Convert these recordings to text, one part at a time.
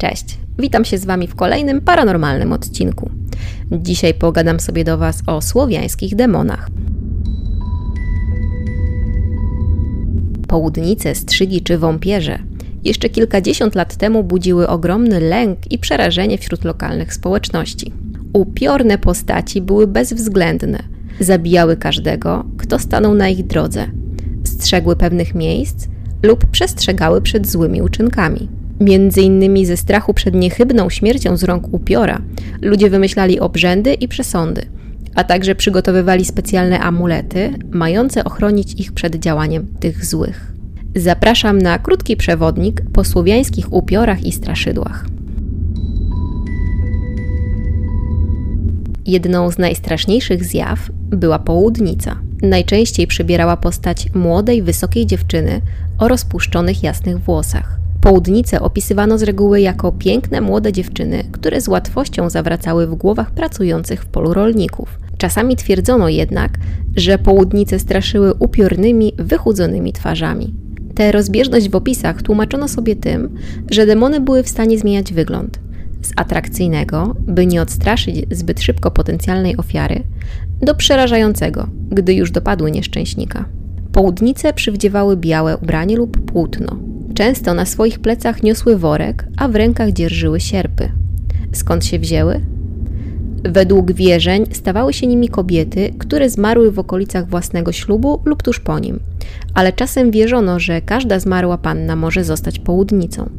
Cześć, witam się z Wami w kolejnym paranormalnym odcinku. Dzisiaj pogadam sobie do Was o słowiańskich demonach. Południce, strzygi czy wąpierze jeszcze kilkadziesiąt lat temu budziły ogromny lęk i przerażenie wśród lokalnych społeczności. Upiorne postaci były bezwzględne. Zabijały każdego, kto stanął na ich drodze. Strzegły pewnych miejsc lub przestrzegały przed złymi uczynkami. Między innymi ze strachu przed niechybną śmiercią z rąk upiora, ludzie wymyślali obrzędy i przesądy, a także przygotowywali specjalne amulety, mające ochronić ich przed działaniem tych złych. Zapraszam na krótki przewodnik po słowiańskich upiorach i straszydłach. Jedną z najstraszniejszych zjaw była południca. Najczęściej przybierała postać młodej, wysokiej dziewczyny o rozpuszczonych jasnych włosach. Południce opisywano z reguły jako piękne młode dziewczyny, które z łatwością zawracały w głowach pracujących w polu rolników. Czasami twierdzono jednak, że południce straszyły upiornymi, wychudzonymi twarzami. Tę rozbieżność w opisach tłumaczono sobie tym, że demony były w stanie zmieniać wygląd z atrakcyjnego, by nie odstraszyć zbyt szybko potencjalnej ofiary, do przerażającego, gdy już dopadły nieszczęśnika. Południce przywdziewały białe ubranie lub płótno. Często na swoich plecach niosły worek, a w rękach dzierżyły sierpy. Skąd się wzięły? Według wierzeń stawały się nimi kobiety, które zmarły w okolicach własnego ślubu lub tuż po nim, ale czasem wierzono, że każda zmarła panna może zostać południcą.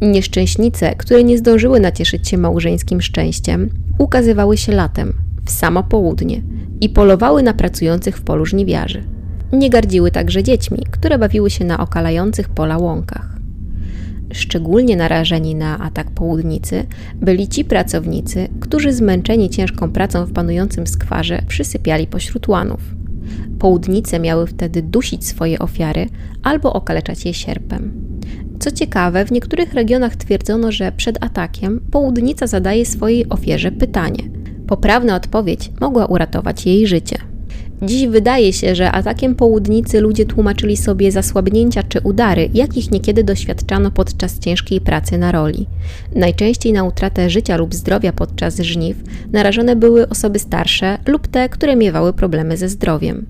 Nieszczęśnice, które nie zdążyły nacieszyć się małżeńskim szczęściem, ukazywały się latem, w samo południe i polowały na pracujących w polu żniwiarzy. Nie gardziły także dziećmi, które bawiły się na okalających pola łąkach. Szczególnie narażeni na atak południcy byli ci pracownicy, którzy zmęczeni ciężką pracą w panującym skwarze przysypiali pośród łanów. Południce miały wtedy dusić swoje ofiary albo okaleczać je sierpem. Co ciekawe, w niektórych regionach twierdzono, że przed atakiem południca zadaje swojej ofierze pytanie. Poprawna odpowiedź mogła uratować jej życie. Dziś wydaje się, że atakiem południcy ludzie tłumaczyli sobie zasłabnięcia czy udary, jakich niekiedy doświadczano podczas ciężkiej pracy na roli. Najczęściej na utratę życia lub zdrowia podczas żniw narażone były osoby starsze lub te, które miewały problemy ze zdrowiem.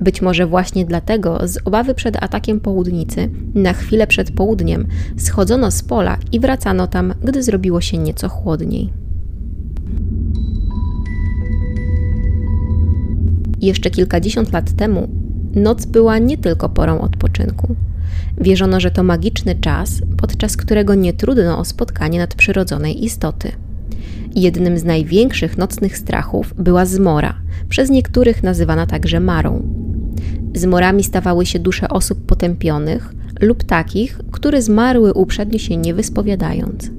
Być może właśnie dlatego, z obawy przed atakiem południcy, na chwilę przed południem schodzono z pola i wracano tam, gdy zrobiło się nieco chłodniej. Jeszcze kilkadziesiąt lat temu noc była nie tylko porą odpoczynku. Wierzono, że to magiczny czas, podczas którego nie trudno o spotkanie nadprzyrodzonej istoty. Jednym z największych nocnych strachów była zmora, przez niektórych nazywana także marą. Zmorami stawały się dusze osób potępionych lub takich, które zmarły uprzednio się nie wyspowiadając.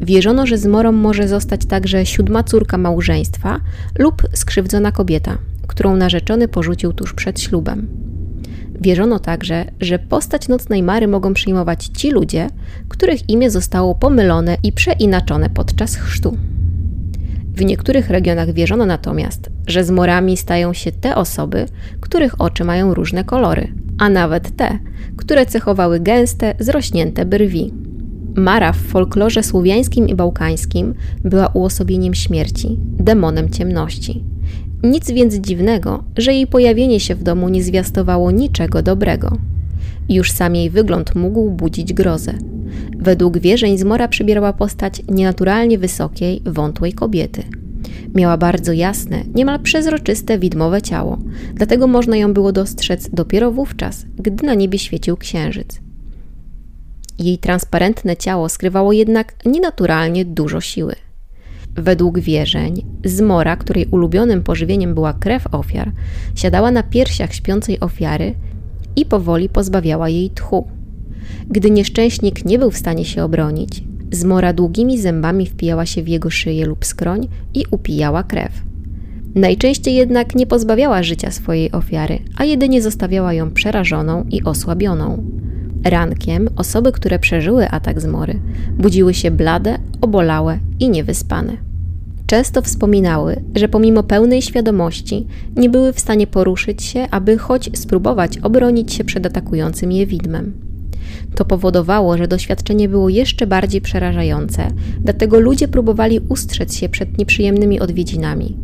Wierzono, że zmorą może zostać także siódma córka małżeństwa lub skrzywdzona kobieta, którą narzeczony porzucił tuż przed ślubem. Wierzono także, że postać nocnej Mary mogą przyjmować ci ludzie, których imię zostało pomylone i przeinaczone podczas chrztu. W niektórych regionach wierzono natomiast, że zmorami stają się te osoby, których oczy mają różne kolory, a nawet te, które cechowały gęste, zrośnięte brwi. Mara w folklorze słowiańskim i bałkańskim była uosobieniem śmierci, demonem ciemności. Nic więc dziwnego, że jej pojawienie się w domu nie zwiastowało niczego dobrego. Już sam jej wygląd mógł budzić grozę. Według wierzeń Zmora przybierała postać nienaturalnie wysokiej, wątłej kobiety. Miała bardzo jasne, niemal przezroczyste widmowe ciało, dlatego można ją było dostrzec dopiero wówczas, gdy na niebie świecił księżyc. Jej transparentne ciało skrywało jednak nienaturalnie dużo siły. Według wierzeń, zmora, której ulubionym pożywieniem była krew ofiar, siadała na piersiach śpiącej ofiary i powoli pozbawiała jej tchu. Gdy nieszczęśnik nie był w stanie się obronić, zmora długimi zębami wpijała się w jego szyję lub skroń i upijała krew. Najczęściej jednak nie pozbawiała życia swojej ofiary, a jedynie zostawiała ją przerażoną i osłabioną. Rankiem osoby, które przeżyły atak zmory, budziły się blade, obolałe i niewyspane. Często wspominały, że pomimo pełnej świadomości nie były w stanie poruszyć się, aby choć spróbować obronić się przed atakującym je widmem. To powodowało, że doświadczenie było jeszcze bardziej przerażające, dlatego ludzie próbowali ustrzec się przed nieprzyjemnymi odwiedzinami.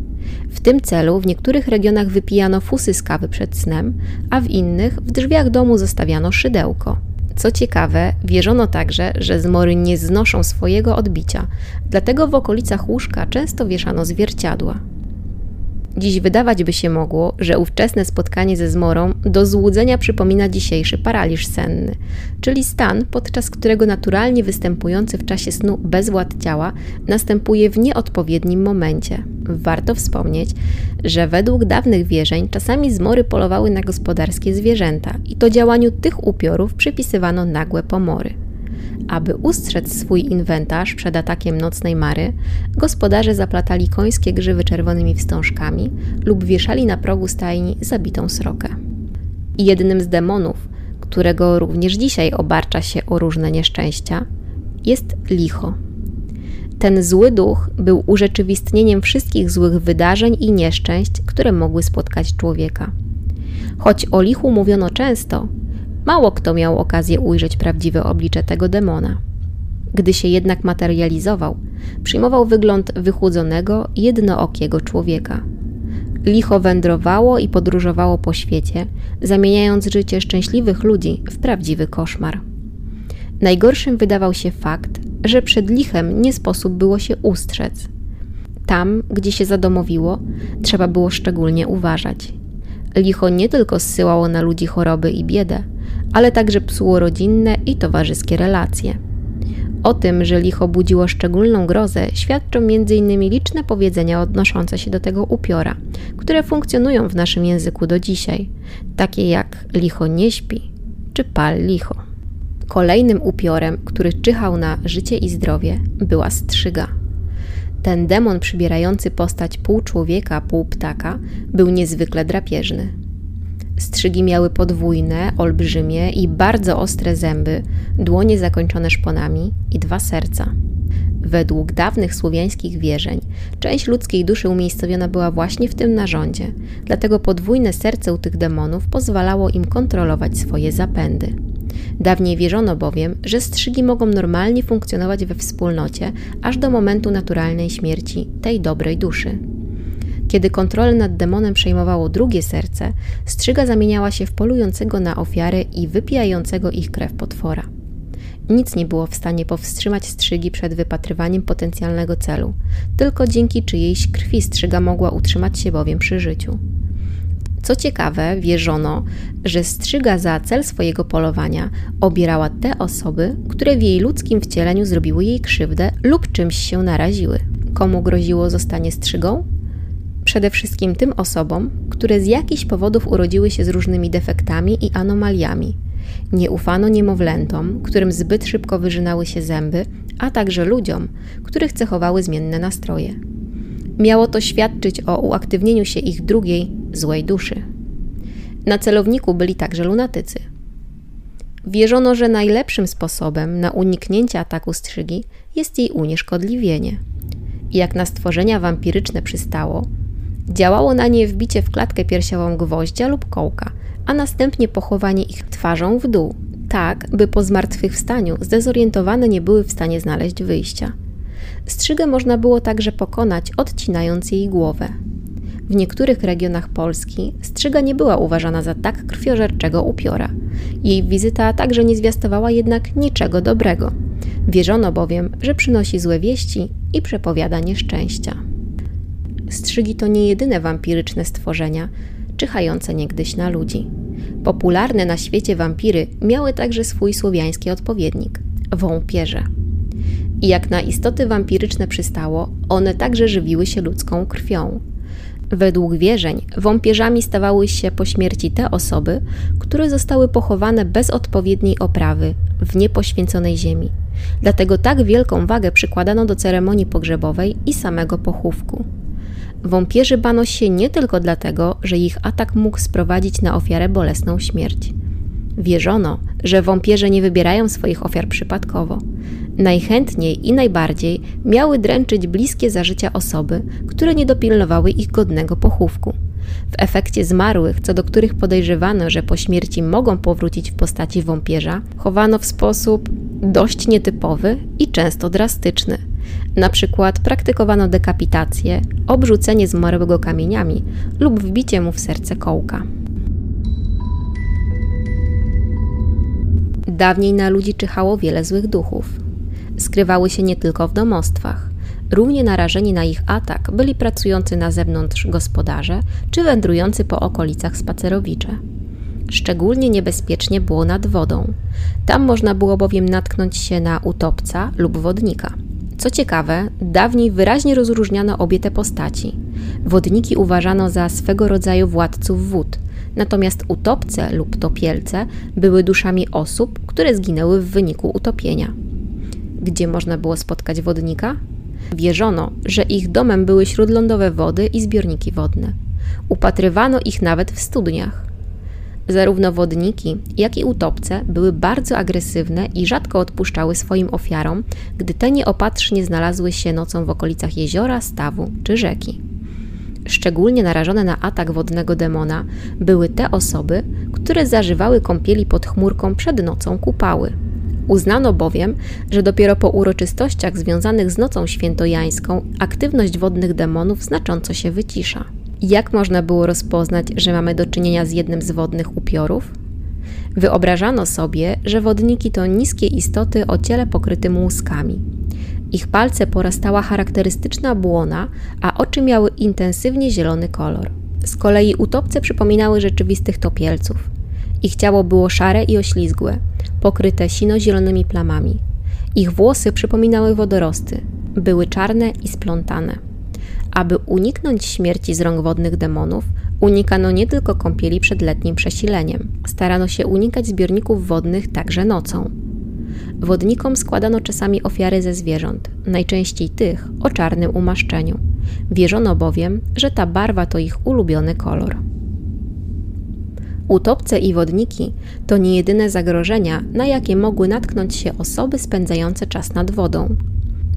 W tym celu w niektórych regionach wypijano fusy z kawy przed snem, a w innych w drzwiach domu zostawiano szydełko. Co ciekawe, wierzono także, że zmory nie znoszą swojego odbicia, dlatego w okolicach łóżka często wieszano zwierciadła. Dziś wydawać by się mogło, że ówczesne spotkanie ze zmorą do złudzenia przypomina dzisiejszy paraliż senny, czyli stan, podczas którego naturalnie występujący w czasie snu bezwład ciała następuje w nieodpowiednim momencie. Warto wspomnieć, że według dawnych wierzeń czasami zmory polowały na gospodarskie zwierzęta i to działaniu tych upiorów przypisywano nagłe pomory. Aby ustrzec swój inwentarz przed atakiem nocnej mary, gospodarze zaplatali końskie grzywy czerwonymi wstążkami lub wieszali na progu stajni zabitą srokę. Jednym z demonów, którego również dzisiaj obarcza się o różne nieszczęścia, jest licho. Ten zły duch był urzeczywistnieniem wszystkich złych wydarzeń i nieszczęść, które mogły spotkać człowieka. Choć o lichu mówiono często, Mało kto miał okazję ujrzeć prawdziwe oblicze tego demona. Gdy się jednak materializował, przyjmował wygląd wychłodzonego, jednookiego człowieka. Licho wędrowało i podróżowało po świecie, zamieniając życie szczęśliwych ludzi w prawdziwy koszmar. Najgorszym wydawał się fakt, że przed lichem nie sposób było się ustrzec. Tam, gdzie się zadomowiło, trzeba było szczególnie uważać. Licho nie tylko zsyłało na ludzi choroby i biedę, ale także psuło rodzinne i towarzyskie relacje. O tym, że licho budziło szczególną grozę, świadczą m.in. liczne powiedzenia odnoszące się do tego upiora, które funkcjonują w naszym języku do dzisiaj, takie jak licho nie śpi czy pal licho. Kolejnym upiorem, który czyhał na życie i zdrowie, była strzyga. Ten demon przybierający postać pół człowieka, pół ptaka był niezwykle drapieżny. Strzygi miały podwójne, olbrzymie i bardzo ostre zęby, dłonie zakończone szponami i dwa serca. Według dawnych słowiańskich wierzeń, część ludzkiej duszy umiejscowiona była właśnie w tym narządzie, dlatego podwójne serce u tych demonów pozwalało im kontrolować swoje zapędy. Dawniej wierzono bowiem, że strzygi mogą normalnie funkcjonować we wspólnocie aż do momentu naturalnej śmierci tej dobrej duszy. Kiedy kontrolę nad demonem przejmowało drugie serce, strzyga zamieniała się w polującego na ofiary i wypijającego ich krew potwora. Nic nie było w stanie powstrzymać strzygi przed wypatrywaniem potencjalnego celu, tylko dzięki czyjejś krwi strzyga mogła utrzymać się bowiem przy życiu. Co ciekawe, wierzono, że strzyga za cel swojego polowania obierała te osoby, które w jej ludzkim wcieleniu zrobiły jej krzywdę lub czymś się naraziły. Komu groziło zostanie strzygą? Przede wszystkim tym osobom, które z jakichś powodów urodziły się z różnymi defektami i anomaliami. Nie ufano niemowlętom, którym zbyt szybko wyżynały się zęby, a także ludziom, których cechowały zmienne nastroje. Miało to świadczyć o uaktywnieniu się ich drugiej, złej duszy. Na celowniku byli także lunatycy. Wierzono, że najlepszym sposobem na uniknięcie ataku strzygi jest jej unieszkodliwienie. I jak na stworzenia wampiryczne przystało, Działało na nie wbicie w klatkę piersiową gwoździa lub kołka, a następnie pochowanie ich twarzą w dół, tak by po zmartwychwstaniu zdezorientowane nie były w stanie znaleźć wyjścia. Strzygę można było także pokonać, odcinając jej głowę. W niektórych regionach Polski strzyga nie była uważana za tak krwiożerczego upiora. Jej wizyta także nie zwiastowała jednak niczego dobrego. Wierzono bowiem, że przynosi złe wieści i przepowiada nieszczęścia. Strzygi to nie jedyne wampiryczne stworzenia, czyhające niegdyś na ludzi. Popularne na świecie wampiry miały także swój słowiański odpowiednik wąpierze. I jak na istoty wampiryczne przystało, one także żywiły się ludzką krwią. Według wierzeń wąpierzami stawały się po śmierci te osoby, które zostały pochowane bez odpowiedniej oprawy w niepoświęconej ziemi. Dlatego tak wielką wagę przykładano do ceremonii pogrzebowej i samego pochówku. Wąpierzy bano się nie tylko dlatego, że ich atak mógł sprowadzić na ofiarę bolesną śmierć. Wierzono, że wąpierze nie wybierają swoich ofiar przypadkowo. Najchętniej i najbardziej miały dręczyć bliskie za życia osoby, które nie dopilnowały ich godnego pochówku. W efekcie zmarłych, co do których podejrzewano, że po śmierci mogą powrócić w postaci wąpierza, chowano w sposób dość nietypowy i często drastyczny. Na przykład praktykowano dekapitację, obrzucenie zmarłego kamieniami lub wbicie mu w serce kołka. Dawniej na ludzi czyhało wiele złych duchów. Skrywały się nie tylko w domostwach. Równie narażeni na ich atak byli pracujący na zewnątrz gospodarze czy wędrujący po okolicach spacerowicze. Szczególnie niebezpiecznie było nad wodą. Tam można było bowiem natknąć się na utopca lub wodnika. Co ciekawe, dawniej wyraźnie rozróżniano obie te postaci. Wodniki uważano za swego rodzaju władców wód, natomiast utopce lub topielce były duszami osób, które zginęły w wyniku utopienia. Gdzie można było spotkać wodnika? Wierzono, że ich domem były śródlądowe wody i zbiorniki wodne. Upatrywano ich nawet w studniach. Zarówno wodniki, jak i utopce były bardzo agresywne i rzadko odpuszczały swoim ofiarom, gdy te nieopatrznie znalazły się nocą w okolicach jeziora, stawu czy rzeki. Szczególnie narażone na atak wodnego demona były te osoby, które zażywały kąpieli pod chmurką przed nocą kupały. Uznano bowiem, że dopiero po uroczystościach związanych z nocą świętojańską aktywność wodnych demonów znacząco się wycisza. Jak można było rozpoznać, że mamy do czynienia z jednym z wodnych upiorów? Wyobrażano sobie, że wodniki to niskie istoty o ciele pokrytym łuskami. Ich palce porastała charakterystyczna błona, a oczy miały intensywnie zielony kolor. Z kolei utopce przypominały rzeczywistych topielców. Ich ciało było szare i oślizgłe, pokryte sino-zielonymi plamami. Ich włosy przypominały wodorosty, były czarne i splątane. Aby uniknąć śmierci z rąk wodnych demonów, unikano nie tylko kąpieli przed letnim przesileniem, starano się unikać zbiorników wodnych także nocą. Wodnikom składano czasami ofiary ze zwierząt, najczęściej tych o czarnym umaszczeniu. Wierzono bowiem, że ta barwa to ich ulubiony kolor. Utopce i wodniki to nie jedyne zagrożenia, na jakie mogły natknąć się osoby spędzające czas nad wodą.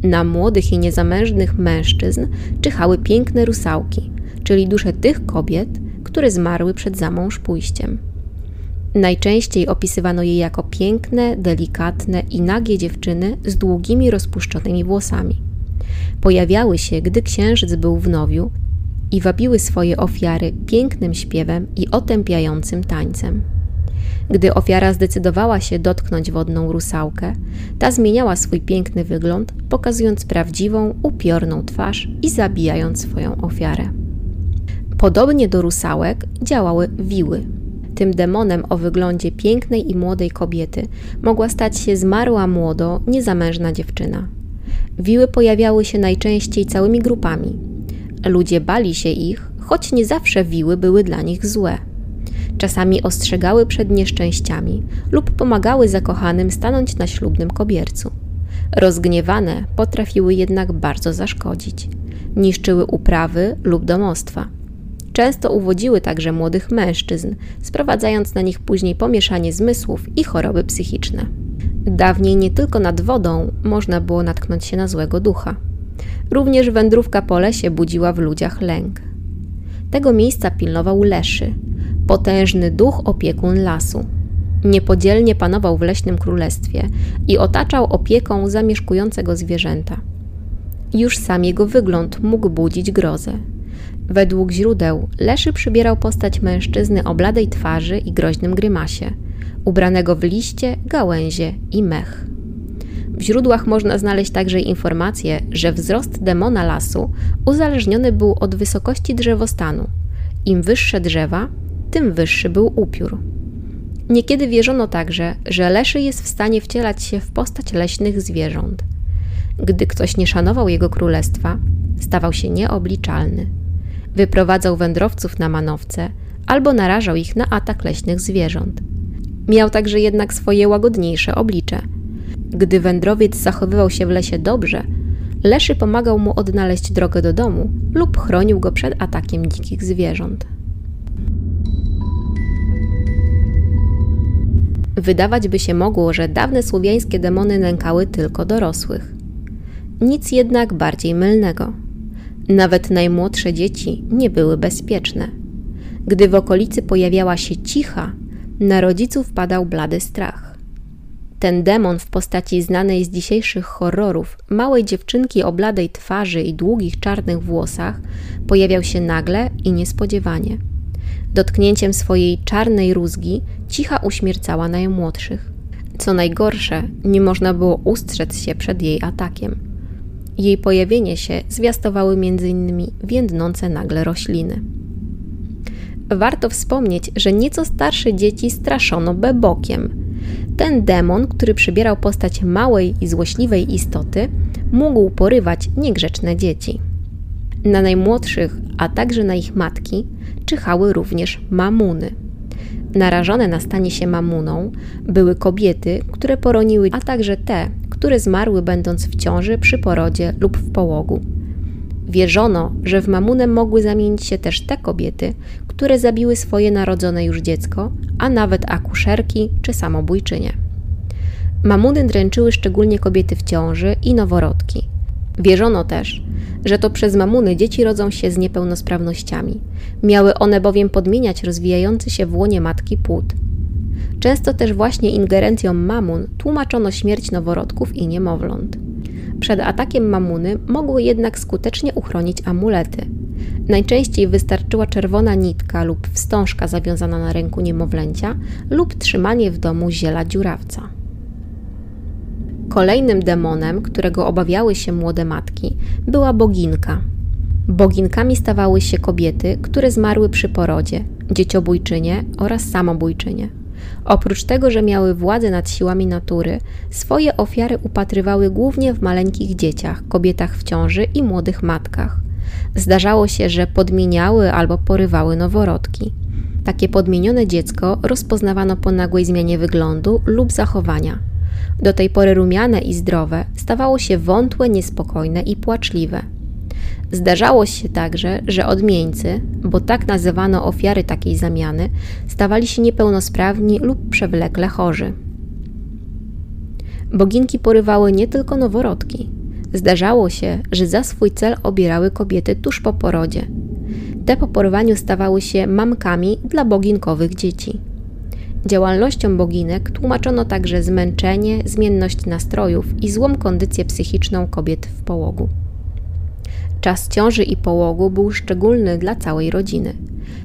Na młodych i niezamężnych mężczyzn czyhały piękne rusałki, czyli dusze tych kobiet, które zmarły przed zamąż pójściem. Najczęściej opisywano je jako piękne, delikatne i nagie dziewczyny z długimi, rozpuszczonymi włosami. Pojawiały się, gdy księżyc był w nowiu i wabiły swoje ofiary pięknym śpiewem i otępiającym tańcem. Gdy ofiara zdecydowała się dotknąć wodną rusałkę, ta zmieniała swój piękny wygląd, pokazując prawdziwą, upiorną twarz i zabijając swoją ofiarę. Podobnie do rusałek działały wiły. Tym demonem o wyglądzie pięknej i młodej kobiety mogła stać się zmarła młodo, niezamężna dziewczyna. Wiły pojawiały się najczęściej całymi grupami. Ludzie bali się ich, choć nie zawsze wiły były dla nich złe. Czasami ostrzegały przed nieszczęściami lub pomagały zakochanym stanąć na ślubnym kobiercu. Rozgniewane potrafiły jednak bardzo zaszkodzić. Niszczyły uprawy lub domostwa. Często uwodziły także młodych mężczyzn, sprowadzając na nich później pomieszanie zmysłów i choroby psychiczne. Dawniej nie tylko nad wodą można było natknąć się na złego ducha. Również wędrówka po lesie budziła w ludziach lęk. Tego miejsca pilnował Leszy, potężny duch opiekun lasu. Niepodzielnie panował w leśnym królestwie i otaczał opieką zamieszkującego zwierzęta. Już sam jego wygląd mógł budzić grozę. Według źródeł Leszy przybierał postać mężczyzny o bladej twarzy i groźnym grymasie, ubranego w liście, gałęzie i mech. W źródłach można znaleźć także informację, że wzrost demona lasu uzależniony był od wysokości drzewostanu. Im wyższe drzewa, tym wyższy był upiór. Niekiedy wierzono także, że leszy jest w stanie wcielać się w postać leśnych zwierząt. Gdy ktoś nie szanował jego królestwa, stawał się nieobliczalny. Wyprowadzał wędrowców na manowce albo narażał ich na atak leśnych zwierząt. Miał także jednak swoje łagodniejsze oblicze. Gdy wędrowiec zachowywał się w lesie dobrze, Leszy pomagał mu odnaleźć drogę do domu lub chronił go przed atakiem dzikich zwierząt. Wydawać by się mogło, że dawne słowiańskie demony nękały tylko dorosłych. Nic jednak bardziej mylnego. Nawet najmłodsze dzieci nie były bezpieczne. Gdy w okolicy pojawiała się cicha, na rodziców padał blady strach. Ten demon w postaci znanej z dzisiejszych horrorów, małej dziewczynki o bladej twarzy i długich czarnych włosach, pojawiał się nagle i niespodziewanie. Dotknięciem swojej czarnej rózgi cicha uśmiercała najmłodszych. Co najgorsze, nie można było ustrzec się przed jej atakiem. Jej pojawienie się zwiastowały m.in. więdnące nagle rośliny. Warto wspomnieć, że nieco starsze dzieci straszono bebokiem. Ten demon, który przybierał postać małej i złośliwej istoty, mógł porywać niegrzeczne dzieci. Na najmłodszych, a także na ich matki, czyhały również mamuny. Narażone na stanie się mamuną były kobiety, które poroniły, a także te, które zmarły będąc w ciąży, przy porodzie lub w połogu. Wierzono, że w mamunę mogły zamienić się też te kobiety, które zabiły swoje narodzone już dziecko, a nawet akuszerki czy samobójczynie. Mamuny dręczyły szczególnie kobiety w ciąży i noworodki. Wierzono też, że to przez mamuny dzieci rodzą się z niepełnosprawnościami. Miały one bowiem podmieniać rozwijający się w łonie matki płód. Często też właśnie ingerencją mamun tłumaczono śmierć noworodków i niemowląt. Przed atakiem mamuny mogły jednak skutecznie uchronić amulety. Najczęściej wystarczyła czerwona nitka lub wstążka zawiązana na ręku niemowlęcia lub trzymanie w domu ziela dziurawca. Kolejnym demonem, którego obawiały się młode matki, była boginka. Boginkami stawały się kobiety, które zmarły przy porodzie, dzieciobójczynie oraz samobójczynie. Oprócz tego, że miały władzę nad siłami natury, swoje ofiary upatrywały głównie w maleńkich dzieciach, kobietach w ciąży i młodych matkach. Zdarzało się, że podmieniały albo porywały noworodki. Takie podmienione dziecko rozpoznawano po nagłej zmianie wyglądu lub zachowania. Do tej pory rumiane i zdrowe stawało się wątłe, niespokojne i płaczliwe. Zdarzało się także, że odmieńcy, bo tak nazywano ofiary takiej zamiany, stawali się niepełnosprawni lub przewlekle chorzy. Boginki porywały nie tylko noworodki. Zdarzało się, że za swój cel obierały kobiety tuż po porodzie. Te po porywaniu stawały się mamkami dla boginkowych dzieci. Działalnością boginek tłumaczono także zmęczenie, zmienność nastrojów i złą kondycję psychiczną kobiet w połogu. Czas ciąży i połogu był szczególny dla całej rodziny.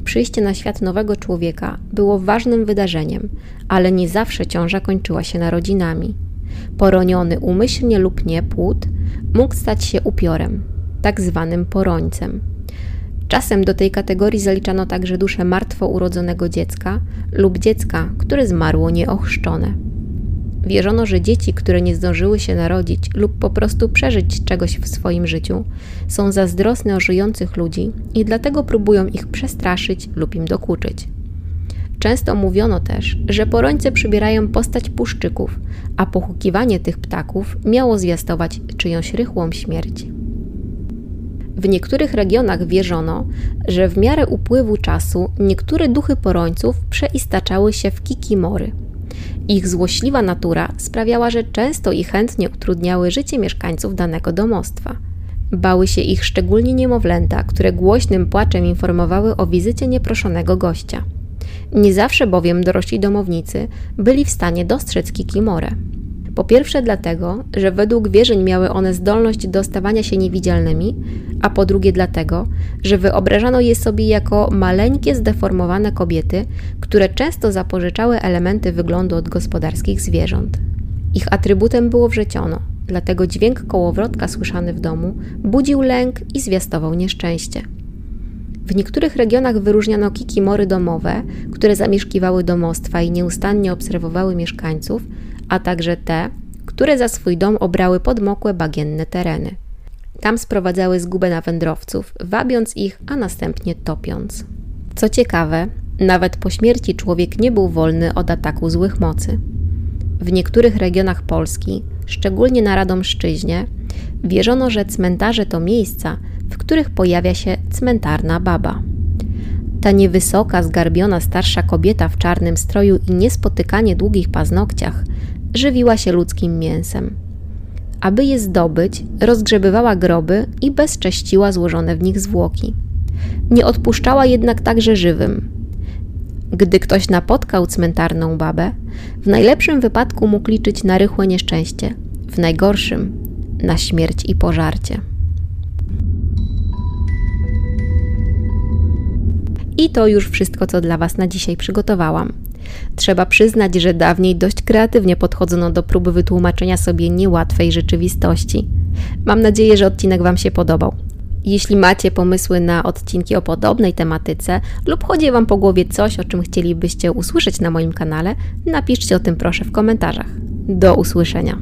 Przyjście na świat nowego człowieka było ważnym wydarzeniem, ale nie zawsze ciąża kończyła się narodzinami. Poroniony umyślnie lub nie płód mógł stać się upiorem, tak zwanym porońcem. Czasem do tej kategorii zaliczano także duszę martwo urodzonego dziecka lub dziecka, które zmarło nieochrzczone. Wierzono, że dzieci, które nie zdążyły się narodzić lub po prostu przeżyć czegoś w swoim życiu, są zazdrosne o żyjących ludzi i dlatego próbują ich przestraszyć lub im dokuczyć. Często mówiono też, że porońce przybierają postać puszczyków, a pochukiwanie tych ptaków miało zwiastować czyjąś rychłą śmierć. W niektórych regionach wierzono, że w miarę upływu czasu niektóre duchy porońców przeistaczały się w kikimory – ich złośliwa natura sprawiała, że często i chętnie utrudniały życie mieszkańców danego domostwa. Bały się ich szczególnie niemowlęta, które głośnym płaczem informowały o wizycie nieproszonego gościa. Nie zawsze bowiem dorośli domownicy byli w stanie dostrzec kikimorę. Po pierwsze dlatego, że według wierzeń miały one zdolność do stawania się niewidzialnymi, a po drugie dlatego, że wyobrażano je sobie jako maleńkie, zdeformowane kobiety, które często zapożyczały elementy wyglądu od gospodarskich zwierząt. Ich atrybutem było wrzeciono, dlatego dźwięk kołowrotka słyszany w domu budził lęk i zwiastował nieszczęście. W niektórych regionach wyróżniano kikimory domowe, które zamieszkiwały domostwa i nieustannie obserwowały mieszkańców, a także te, które za swój dom obrały podmokłe bagienne tereny. Tam sprowadzały zgubę na wędrowców, wabiąc ich, a następnie topiąc. Co ciekawe, nawet po śmierci człowiek nie był wolny od ataku złych mocy. W niektórych regionach Polski, szczególnie na Radomszczyźnie, wierzono, że cmentarze to miejsca, w których pojawia się cmentarna baba. Ta niewysoka, zgarbiona starsza kobieta w czarnym stroju i niespotykanie długich paznokciach żywiła się ludzkim mięsem. Aby je zdobyć, rozgrzebywała groby i bezcześciła złożone w nich zwłoki. Nie odpuszczała jednak także żywym. Gdy ktoś napotkał cmentarną babę, w najlepszym wypadku mógł liczyć na rychłe nieszczęście, w najgorszym na śmierć i pożarcie. I to już wszystko, co dla Was na dzisiaj przygotowałam. Trzeba przyznać, że dawniej dość kreatywnie podchodzono do próby wytłumaczenia sobie niełatwej rzeczywistości. Mam nadzieję, że odcinek Wam się podobał. Jeśli macie pomysły na odcinki o podobnej tematyce lub chodzi Wam po głowie coś, o czym chcielibyście usłyszeć na moim kanale, napiszcie o tym proszę w komentarzach. Do usłyszenia.